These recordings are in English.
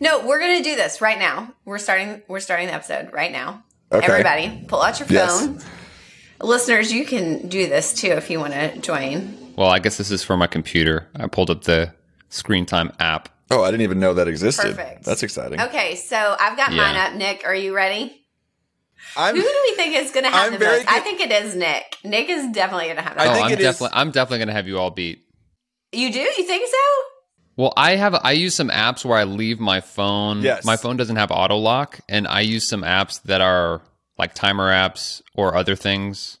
No, we're gonna do this right now. We're starting. We're starting the episode right now. Okay. Everybody, pull out your phone. Yes. Listeners, you can do this too if you want to join. Well, I guess this is for my computer. I pulled up the screen time app. Oh, I didn't even know that existed. Perfect. That's exciting. Okay, so I've got Yeah. mine up. Nick, are you ready? I'm Who do we think is going to have I'm the very most? I think it is Nick. Nick is definitely going to have the I oh, most. think oh, I'm it is- definitely I'm definitely gonna have you all beat. You do? You think so? Well, I have I use some apps where I leave my phone. Yes. My phone doesn't have auto lock, and I use some apps that are like timer apps or other things.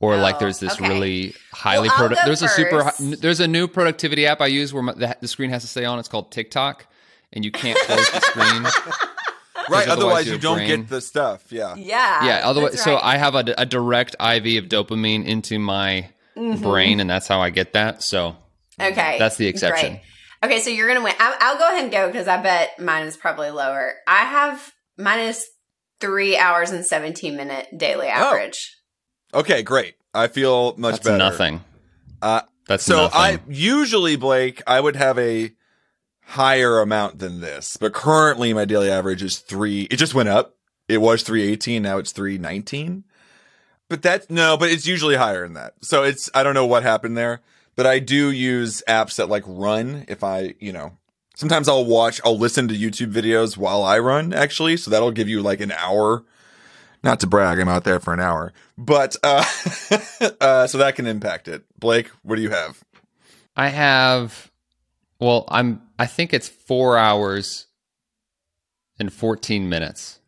Or like Oh, there's this okay. really highly Well, I'll product. go There's a super. first. hi- There's a new productivity app I use where my, the, the screen has to stay on. It's called TikTok, and you can't close the screen. right. otherwise Otherwise, you don't brain- get the stuff. Yeah. Yeah. yeah. Otherwise, that's so. I have a, a direct IV of dopamine into my Mm-hmm. brain, and that's how I get that. So Okay. That's the exception. Great. Okay, so you're going to win. I'll, I'll go ahead and go because I bet mine is probably lower. I have mine is three hours and 17 minute daily average. Okay, great. I feel much that's better. nothing. Uh, That's so nothing. I usually Blake, I would have a higher amount than this, but currently my daily average is three. It just went up. It was three eighteen. Now it's three nineteen. But that's no, but it's usually higher than that. So it's I don't know what happened there, but I do use apps that like run. If I you know sometimes I'll watch, I'll listen to YouTube videos while I run actually. So that'll give you like an hour. Not to brag, I'm out there for an hour, but uh, uh, so that can impact it. Blake, what do you have? I have well, I'm I think it's 4 hours and 14 minutes.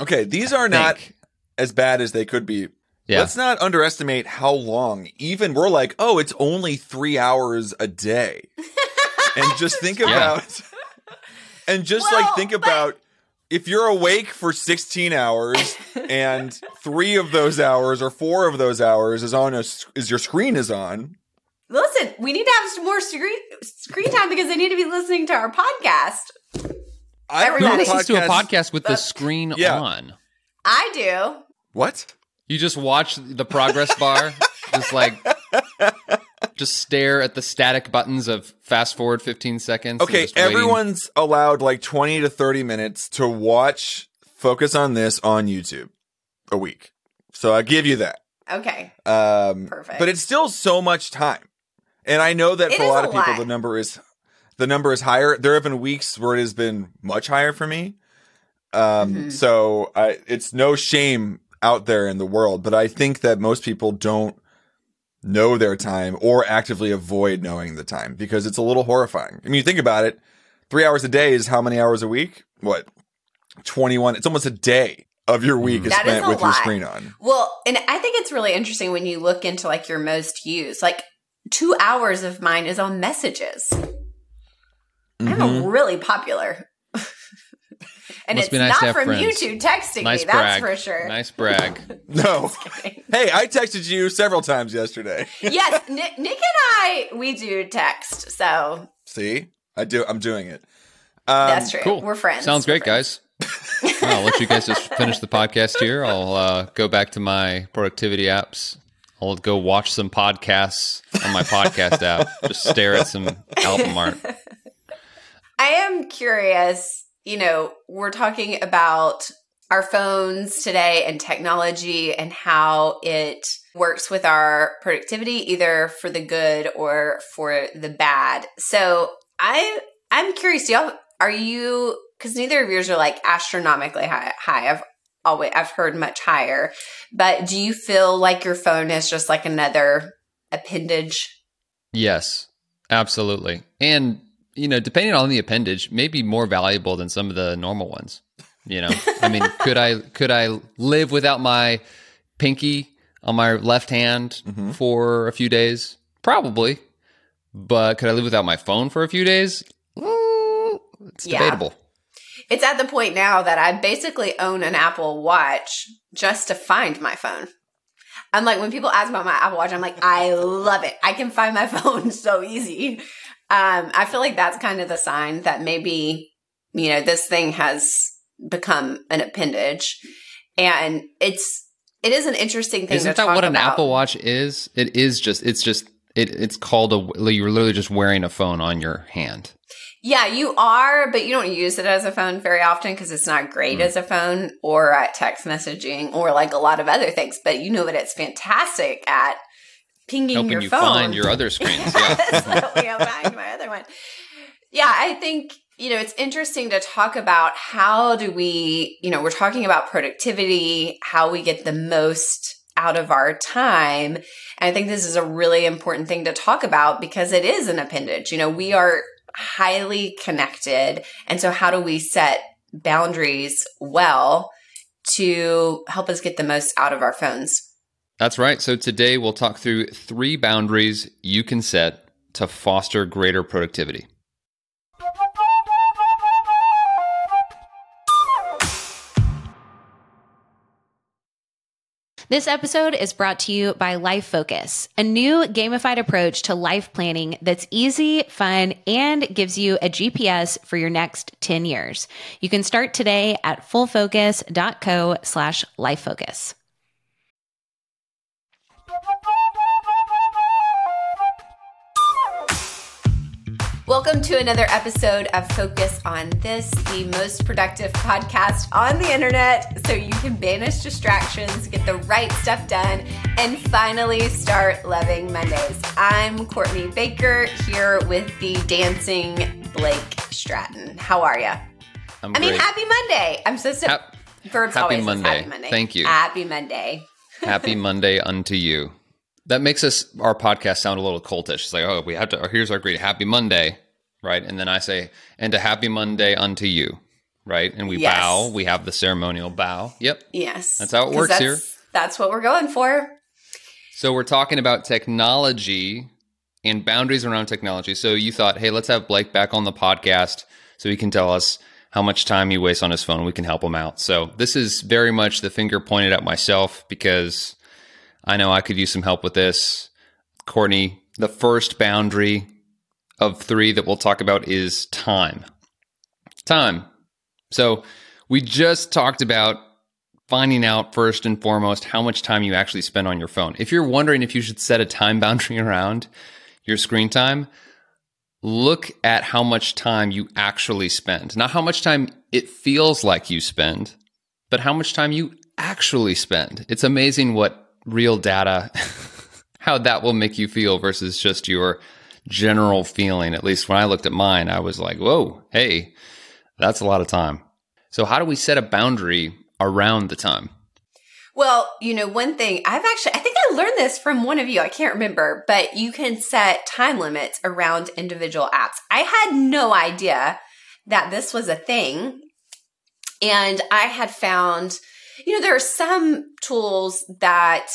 Okay, these are I not think. as bad as they could be. Yeah. Let's not underestimate how long. Even we're like, oh, it's only three hours a day, and just think about, and just Well, like think but- about if you're awake for 16 hours and three of those hours or four of those hours is on a s- is your screen is on. Listen, we need to have some more screen, screen time because they need to be listening to our podcast. I don't Who know Everybody- listens to a podcast with the Uh, screen yeah. on? I do. What? You just watch the progress bar, just like just stare at the static buttons of fast forward 15 seconds. Okay, just waiting. everyone's allowed like 20 to 30 minutes to watch Focus on This on YouTube a week. So I give you that. Okay. Um, Perfect. But it's still so much time. And I know that It for a lot a of people, lot. the number is, the number is higher. There have been weeks where it has been much higher for me. Um, Mhm. so I, it's no shame out there in the world, but I think that most people don't know their time or actively avoid knowing the time because it's a little horrifying. I mean, you think about it, three hours a day is how many hours a week? What? 21. It's almost a day of your week is That is spent a with your screen on. Well, and I think it's really interesting when you look into like your most used. Like two hours of mine is on messages. Mhm. I'm really popular. And Must it's nice not from friends. YouTube texting Nice me, that's for sure. Nice brag. No. Hey, I texted you several times yesterday. yes, Nick, Nick and I, we do text. So See, I do. I'm doing it. Um, that's true. Cool. We're friends. Sounds We're great, friends. guys. Well, I'll let you guys just finish the podcast here. I'll uh, go back to my productivity apps. I'll go watch some podcasts on my podcast app. Just stare at some album art. I am curious, you know, we're talking about our phones today and technology and how it works with our productivity either for the good or for the bad. So, I I'm curious, y'all are you cuz neither of yours are like astronomically high, high. I've always I've heard much higher. But do you feel like your phone is just like another appendage? Yes, absolutely. And, you know, depending on the appendage, may be more valuable than some of the normal ones. You know, I mean, could I could I live without my pinky on my left hand Mhm. for a few days? Probably. But could I live without my phone for a few days? Mm, It's Yeah. debatable. It's at the point now that I basically own an Apple Watch just to find my phone. I'm like, when people ask about my Apple Watch, I'm like, I love it. I can find my phone so easy. Um, I feel like that's kind of the sign that maybe, you know, this thing has become an appendage. And it's, it is an interesting thing Isn't that what an about. Apple Watch is? It is just it's just it, it's called a you're literally just wearing a phone on your hand. Yeah, you are, but you don't use it as a phone very often because it's not great mm. as a phone or at text messaging or like a lot of other things. But you know that it's fantastic at pinging Helping your you phone. find your other screens. Yeah. so, yeah, find my other one. Yeah, I think you know it's interesting to talk about how do we, you know, we're talking about productivity, how we get the most out of our time. And I think this is a really important thing to talk about because it is an appendage. You know, we are highly connected. And so, how do we set boundaries well to help us get the most out of our phones? That's right. So, today we'll talk through three boundaries you can set to foster greater productivity. This episode is brought to you by Life Focus, a new gamified approach to life planning that's easy, fun, and gives you a GPS for your next 10 years. You can start today at fullfocus.co slash lifefocus. Welcome to another episode of Focus on This, the most productive podcast on the internet, so you can banish distractions, get the right stuff done, and finally start loving Mondays. I'm Courtney Baker here with the dancing Blake Stratton. How are you? I'm I mean, happy Monday. I'm so sick. Hap- Verbs happy always Monday. happy Monday. Thank you. Happy Monday. Happy Monday unto you. That makes us our podcast sound a little cultish. It's like, oh, we have to. Here's our great Happy Monday, right? And then I say, and a Happy Monday unto you, right? And we Yes. bow. We have the ceremonial bow. Yep. Yes. That's how it works that's- here. That's what we're going for. So we're talking about technology and boundaries around technology. So you thought, hey, let's have Blake back on the podcast so he can tell us how much time he wastes on his phone. We can help him out. So this is very much the finger pointed at myself because I know I could use some help with this. Courtney, the first boundary of three that we'll talk about is time. Time. So we just talked about finding out first and foremost how much time you actually spend on your phone. If you're wondering if you should set a time boundary around your screen time, look at how much time you actually spend. Not how much time it feels like you spend, but how much time you actually spend. It's amazing what real data, how that will make you feel versus just your general feeling. At least when I looked at mine, I was like, whoa, hey, that's a lot of time. So, how do we set a boundary around the time? Well, you know, one thing I've actually, I think I learned this from one of you. I can't remember, but you can set time limits around individual apps. I had no idea that this was a thing. And I had found, you know, there are some tools that,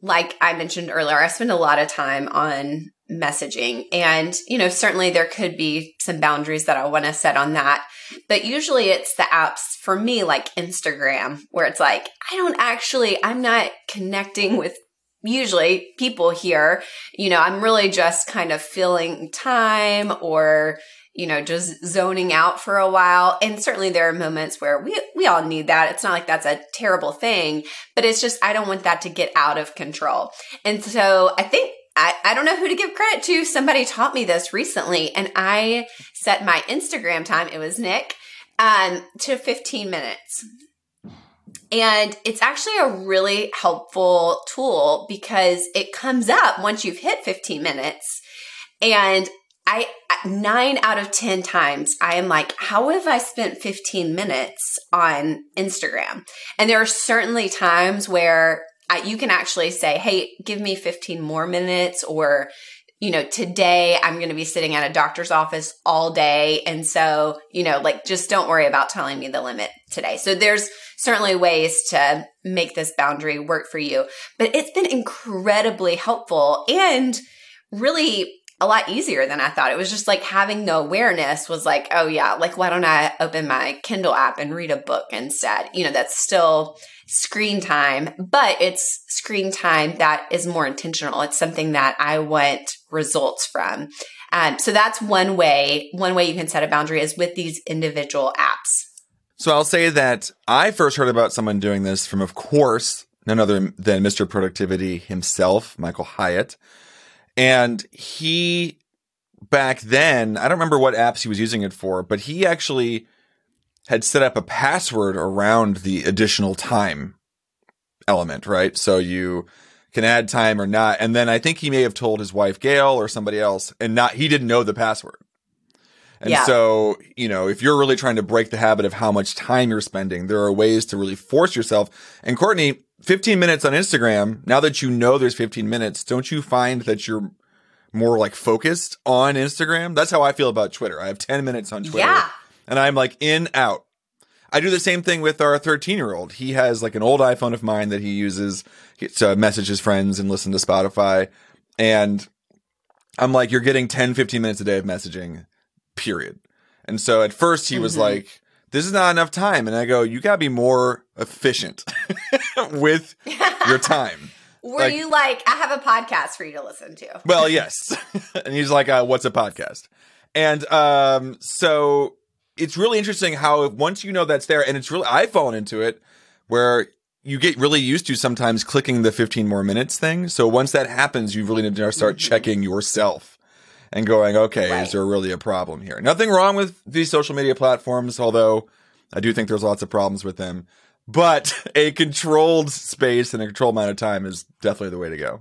like I mentioned earlier, I spend a lot of time on messaging. And, you know, certainly there could be some boundaries that I want to set on that. But usually it's the apps for me, like Instagram, where it's like, I don't actually, I'm not connecting with usually people here. You know, I'm really just kind of filling time or, you know, just zoning out for a while. And certainly there are moments where we, we all need that. It's not like that's a terrible thing, but it's just, I don't want that to get out of control. And so I think I, I don't know who to give credit to. Somebody taught me this recently, and I set my Instagram time, it was Nick, um, to 15 minutes. And it's actually a really helpful tool because it comes up once you've hit 15 minutes. And I, nine out of 10 times, I am like, how have I spent 15 minutes on Instagram? And there are certainly times where I, you can actually say, hey, give me 15 more minutes or, you know, today I'm going to be sitting at a doctor's office all day. And so, you know, like just don't worry about telling me the limit today. So there's certainly ways to make this boundary work for you, but it's been incredibly helpful and really a lot easier than I thought. It was just like having the awareness was like, oh yeah, like why don't I open my Kindle app and read a book instead? You know, that's still screen time, but it's screen time that is more intentional. It's something that I want results from. Um, so that's one way, one way you can set a boundary is with these individual apps. So I'll say that I first heard about someone doing this from, of course, none other than Mr. Productivity himself, Michael Hyatt. And he back then, I don't remember what apps he was using it for, but he actually had set up a password around the additional time element, right? So you can add time or not. And then I think he may have told his wife Gail or somebody else and not he didn't know the password. And Yeah. so, you know, if you're really trying to break the habit of how much time you're spending, there are ways to really force yourself. And Courtney, 15 minutes on Instagram, now that you know there's 15 minutes, don't you find that you're more like focused on Instagram? That's how I feel about Twitter. I have 10 minutes on Twitter Yeah. and I'm like in, out. I do the same thing with our 13 year old. He has like an old iPhone of mine that he uses to message his friends and listen to Spotify. And I'm like, you're getting 10, 15 minutes a day of messaging, period. And so at first he was Mhm. like, this is not enough time. And I go, you gotta be more efficient with your time. Were Like- you like, I have a podcast for you to listen to? Well, yes. and he's like, uh, what's a podcast? And um, so it's really interesting how once you know that's there, and it's really, I've fallen into it where you get really used to sometimes clicking the 15 more minutes thing. So once that happens, you really need to start Mhm. checking yourself and going, okay, Right. is there really a problem here? Nothing wrong with these social media platforms, although I do think there's lots of problems with them. But a controlled space and a controlled amount of time is definitely the way to go.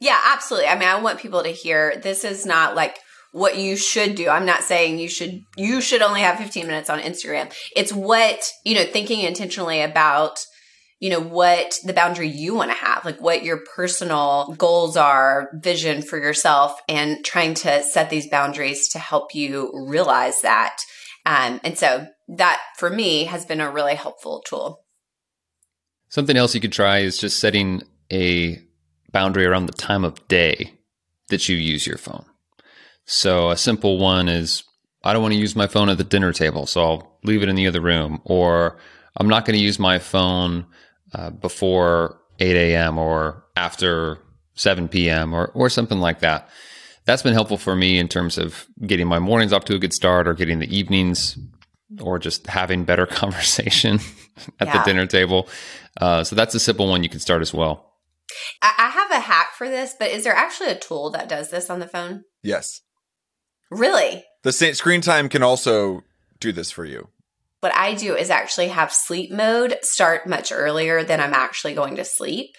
Yeah, absolutely. I mean, I want people to hear this is not like what you should do. I'm not saying you should you should only have 15 minutes on Instagram. It's what, you know, thinking intentionally about you know what the boundary you want to have, like what your personal goals are, vision for yourself and trying to set these boundaries to help you realize that. Um, and so that for me has been a really helpful tool. Something else you could try is just setting a boundary around the time of day that you use your phone. So a simple one is I don't want to use my phone at the dinner table, so I'll leave it in the other room. Or I'm not going to use my phone uh, before 8 a.m. or after 7 p.m. or or something like that. That's been helpful for me in terms of getting my mornings off to a good start, or getting the evenings, or just having better conversation at Yeah. the dinner table. Uh, so that's a simple one you can start as well. I, I have a hack for this, but is there actually a tool that does this on the phone? Yes. Really? The same screen time can also do this for you. What I do is actually have sleep mode start much earlier than I'm actually going to sleep.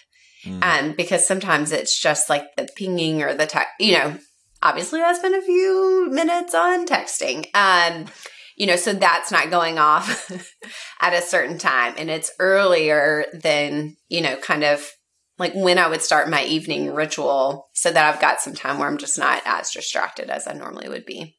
Mm. Um, because sometimes it's just like the pinging or the text, you know, obviously I spend a few minutes on texting. Um, you know, so that's not going off at a certain time and it's earlier than, you know, kind of like when I would start my evening ritual so that I've got some time where I'm just not as distracted as I normally would be.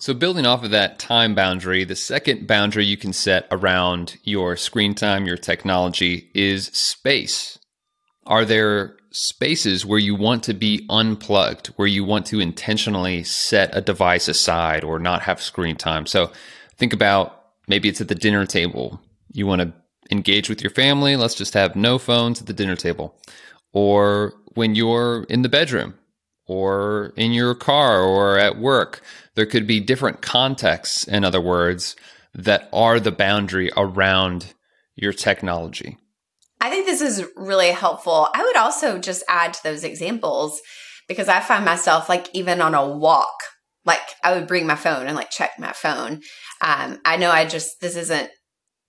So, building off of that time boundary, the second boundary you can set around your screen time, your technology is space. Are there spaces where you want to be unplugged, where you want to intentionally set a device aside or not have screen time? So, think about maybe it's at the dinner table. You want to engage with your family, let's just have no phones at the dinner table. Or when you're in the bedroom or in your car or at work, there could be different contexts, in other words, that are the boundary around your technology. I think this is really helpful. I would also just add to those examples because I find myself like even on a walk, like I would bring my phone and like check my phone. Um, I know I just, this isn't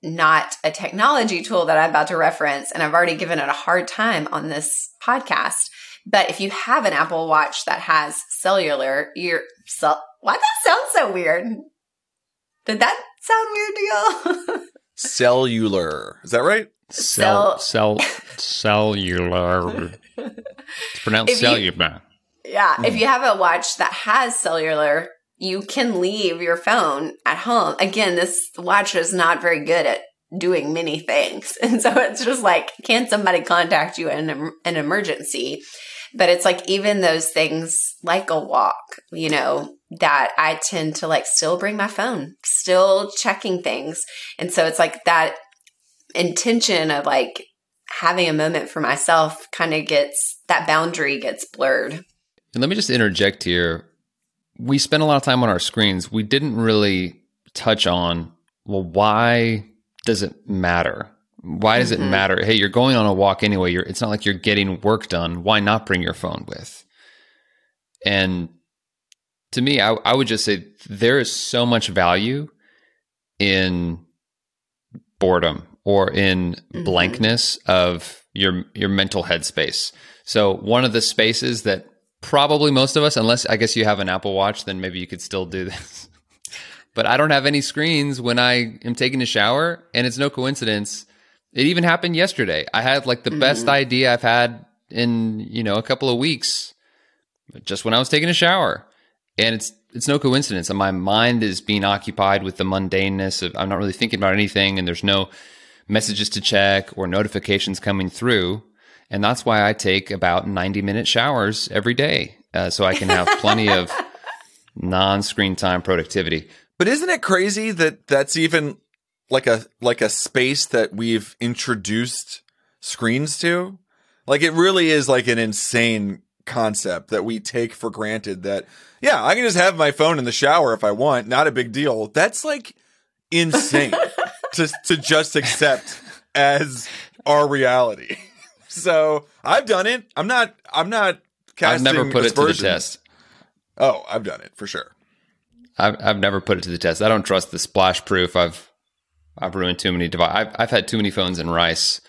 not a technology tool that I'm about to reference, and I've already given it a hard time on this podcast. But if you have an Apple Watch that has cellular, you're, so, why does that sounds so weird? Did that sound weird to y'all? Cellular. Is that right? Cell, cell, cellular. It's pronounced If you- cellular. Yeah, if Mhm. you have a watch that has cellular, you can leave your phone at home. Again, this watch is not very good at doing many things. And so it's just like, can somebody contact you in an, an emergency? But it's like even those things like a walk, you know, that I tend to like still bring my phone, still checking things. And so it's like that intention of like having a moment for myself kind of gets that boundary gets blurred. And let me just interject here. We spend a lot of time on our screens. We didn't really touch on, well, why does it matter? Why does it Mhm. matter? Hey, you're going on a walk anyway. You're, it's not like you're getting work done. Why not bring your phone with? And to me, I, I would just say there is so much value in boredom or in Mhm. blankness of your your mental headspace. So one of the spaces that probably most of us, unless I guess you have an Apple Watch, then maybe you could still do this. but I don't have any screens when I am taking a shower, and it's no coincidence. It even happened yesterday. I had like the best Mhm. idea I've had in you know a couple of weeks, just when I was taking a shower, and it's it's no coincidence. And my mind is being occupied with the mundaneness of I'm not really thinking about anything, and there's no messages to check or notifications coming through. And that's why I take about 90 minute showers every day. Uh, so I can have plenty of non screen time productivity. But isn't it crazy that that's even like a like a space that we've introduced screens to? Like it really is like an insane concept that we take for granted that yeah, I can just have my phone in the shower if I want, not a big deal. That's like insane to to just accept as our reality. So, I've done it. I'm not I'm not casting I've never put it to the test. Oh, I've done it for sure. I've, I've never put it to the test. I don't trust the splash proof. I've I've ruined too many devices. I've, I've had too many phones in rice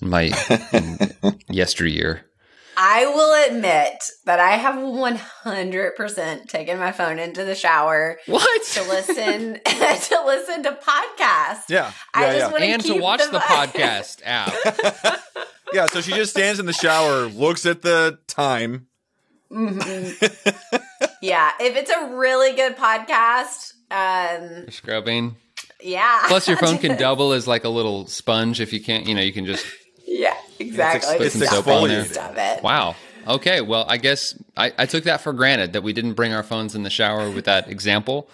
in my in yesteryear. I will admit that I have 100% taken my phone into the shower What? to listen to listen to podcasts. Yeah. I Yeah, just yeah. wanna and to watch the the podcast app. Yeah, so she just stands in the shower, looks at the time. Mhm. yeah, if it's a really good podcast, um, Scrubbing. Yeah. Plus, your phone can double as like a little sponge if you can't. You know, you can just Yeah, exactly. It's Just soap stop on it. there. Stop it. Wow. Okay. Well, I guess I, I took that for granted that we didn't bring our phones in the shower with that example.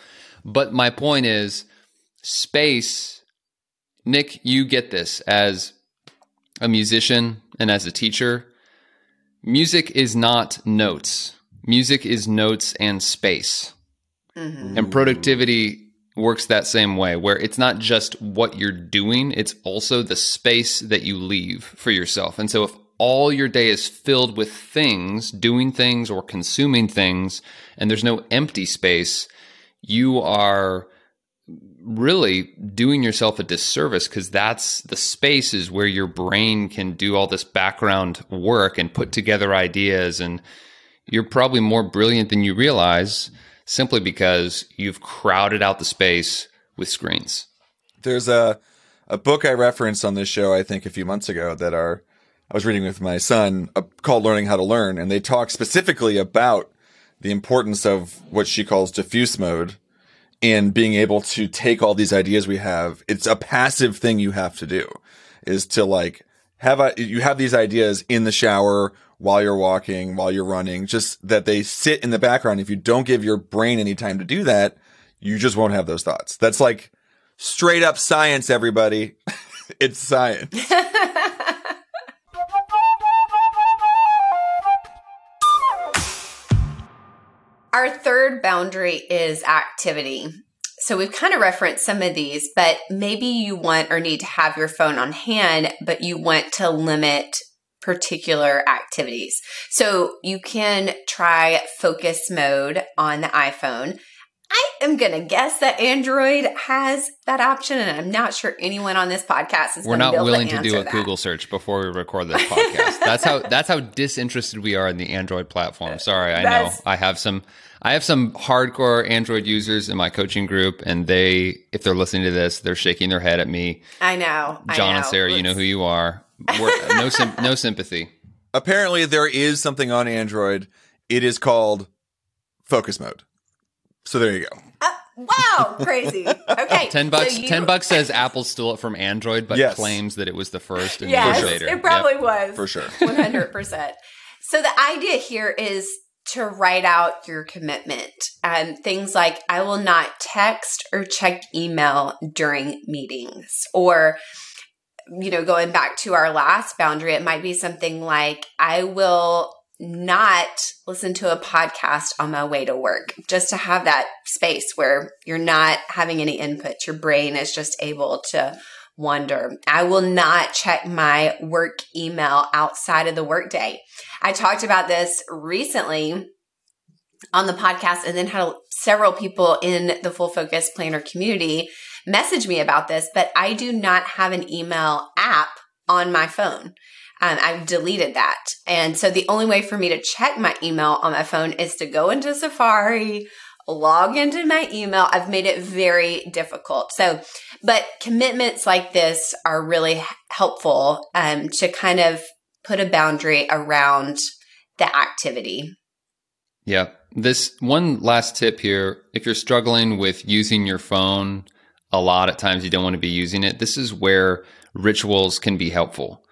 But my point is space. Nick, you get this as a musician and as a teacher. Music is not notes, music is notes and space. Mhm. And productivity works that same way, where it's not just what you're doing, it's also the space that you leave for yourself. And so if all your day is filled with things, doing things or consuming things, and there's no empty space, you are really doing yourself a disservice because that's the space is where your brain can do all this background work and put together ideas and you're probably more brilliant than you realize simply because you've crowded out the space with screens. There's a a book I referenced on this show, I think, a few months ago that are I was reading with my son uh, called "Learning How to Learn," and they talk specifically about the importance of what she calls diffuse mode and being able to take all these ideas we have. It's a passive thing you have to do, is to like have a, you have these ideas in the shower while you're walking, while you're running, just that they sit in the background. If you don't give your brain any time to do that, you just won't have those thoughts. That's like straight up science, everybody. it's science. Our third boundary is activity. So we've kind of referenced some of these, but maybe you want or need to have your phone on hand, but you want to limit particular activities. So you can try focus mode on the iPhone. I am going to guess that Android has that option, and I'm not sure anyone on this podcast is. We're not willing to, to do a that. Google search before we record this podcast. that's how that's how disinterested we are in the Android platform. Sorry, I That's- know I have some I have some hardcore Android users in my coaching group, and they, if they're listening to this, they're shaking their head at me. I know, I John know. and Sarah, you know who you are. We're, no, sim- no sympathy. Apparently, there is something on Android. It is called focus mode. So there you go. Uh, wow, crazy. Okay, Ten so bucks. you- Ten bucks says Apple stole it from Android, but Yes. claims that it was the first and Yes, innovator. it probably Yep. was For sure. one hundred percent. So the idea here is to write out your commitment and things like I will not text or check email during meetings or you know going back to our last boundary it might be something like I will not listen to a podcast on my way to work. Just to have that space where you're not having any input. Your brain is just able to wander. I will not check my work email outside of the workday. I talked about this recently on the podcast and then had several people in the full focus planner community message me about this, but I do not have an email app on my phone. Um, I've deleted that. And so the only way for me to check my email on my phone is to go into Safari, log into my email. I've made it very difficult. So, but commitments like this are really helpful um, to kind of put a boundary around the activity. Yeah. This one last tip here if you're struggling with using your phone a lot at times, you don't want to be using it. This is where rituals can be helpful.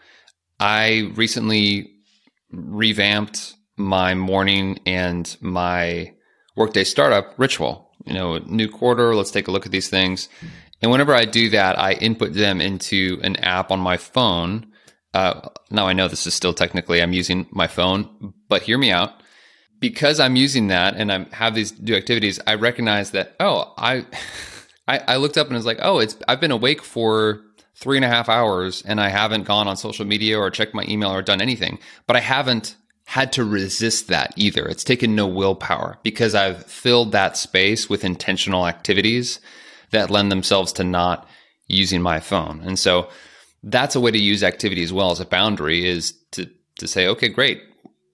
I recently revamped my morning and my workday startup ritual. You know, new quarter, let's take a look at these things. And whenever I do that, I input them into an app on my phone. Uh, now I know this is still technically I'm using my phone, but hear me out because I'm using that and I have these do activities, I recognize that oh, I, I I looked up and was like, oh, it's I've been awake for three and a half hours and I haven't gone on social media or checked my email or done anything, but I haven't had to resist that either. It's taken no willpower because I've filled that space with intentional activities that lend themselves to not using my phone. And so that's a way to use activity as well as a boundary is to to say, okay, great.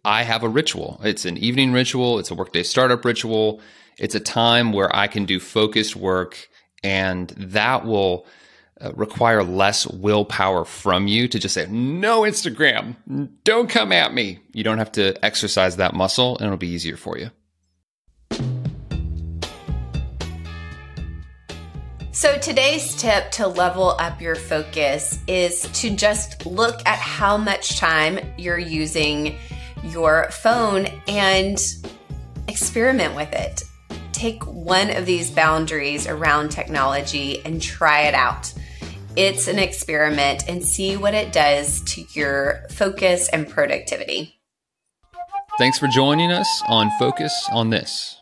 I have a ritual. It's an evening ritual, it's a workday startup ritual. It's a time where I can do focused work and that will uh, require less willpower from you to just say, no Instagram, don't come at me. You don't have to exercise that muscle and it'll be easier for you. So, today's tip to level up your focus is to just look at how much time you're using your phone and experiment with it. Take one of these boundaries around technology and try it out. It's an experiment and see what it does to your focus and productivity. Thanks for joining us on Focus on This.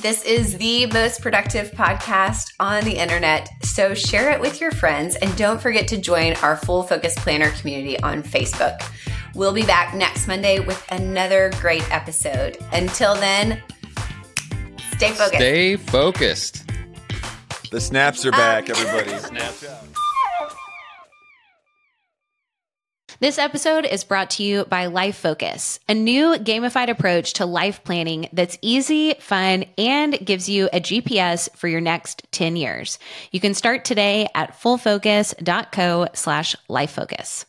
This is the most productive podcast on the internet, so share it with your friends and don't forget to join our Full Focus Planner community on Facebook. We'll be back next Monday with another great episode. Until then, stay focused. Stay focused. The snaps are back, um, everybody. Snaps out. This episode is brought to you by Life Focus, a new gamified approach to life planning that's easy, fun, and gives you a GPS for your next 10 years. You can start today at fullfocus.co slash lifefocus.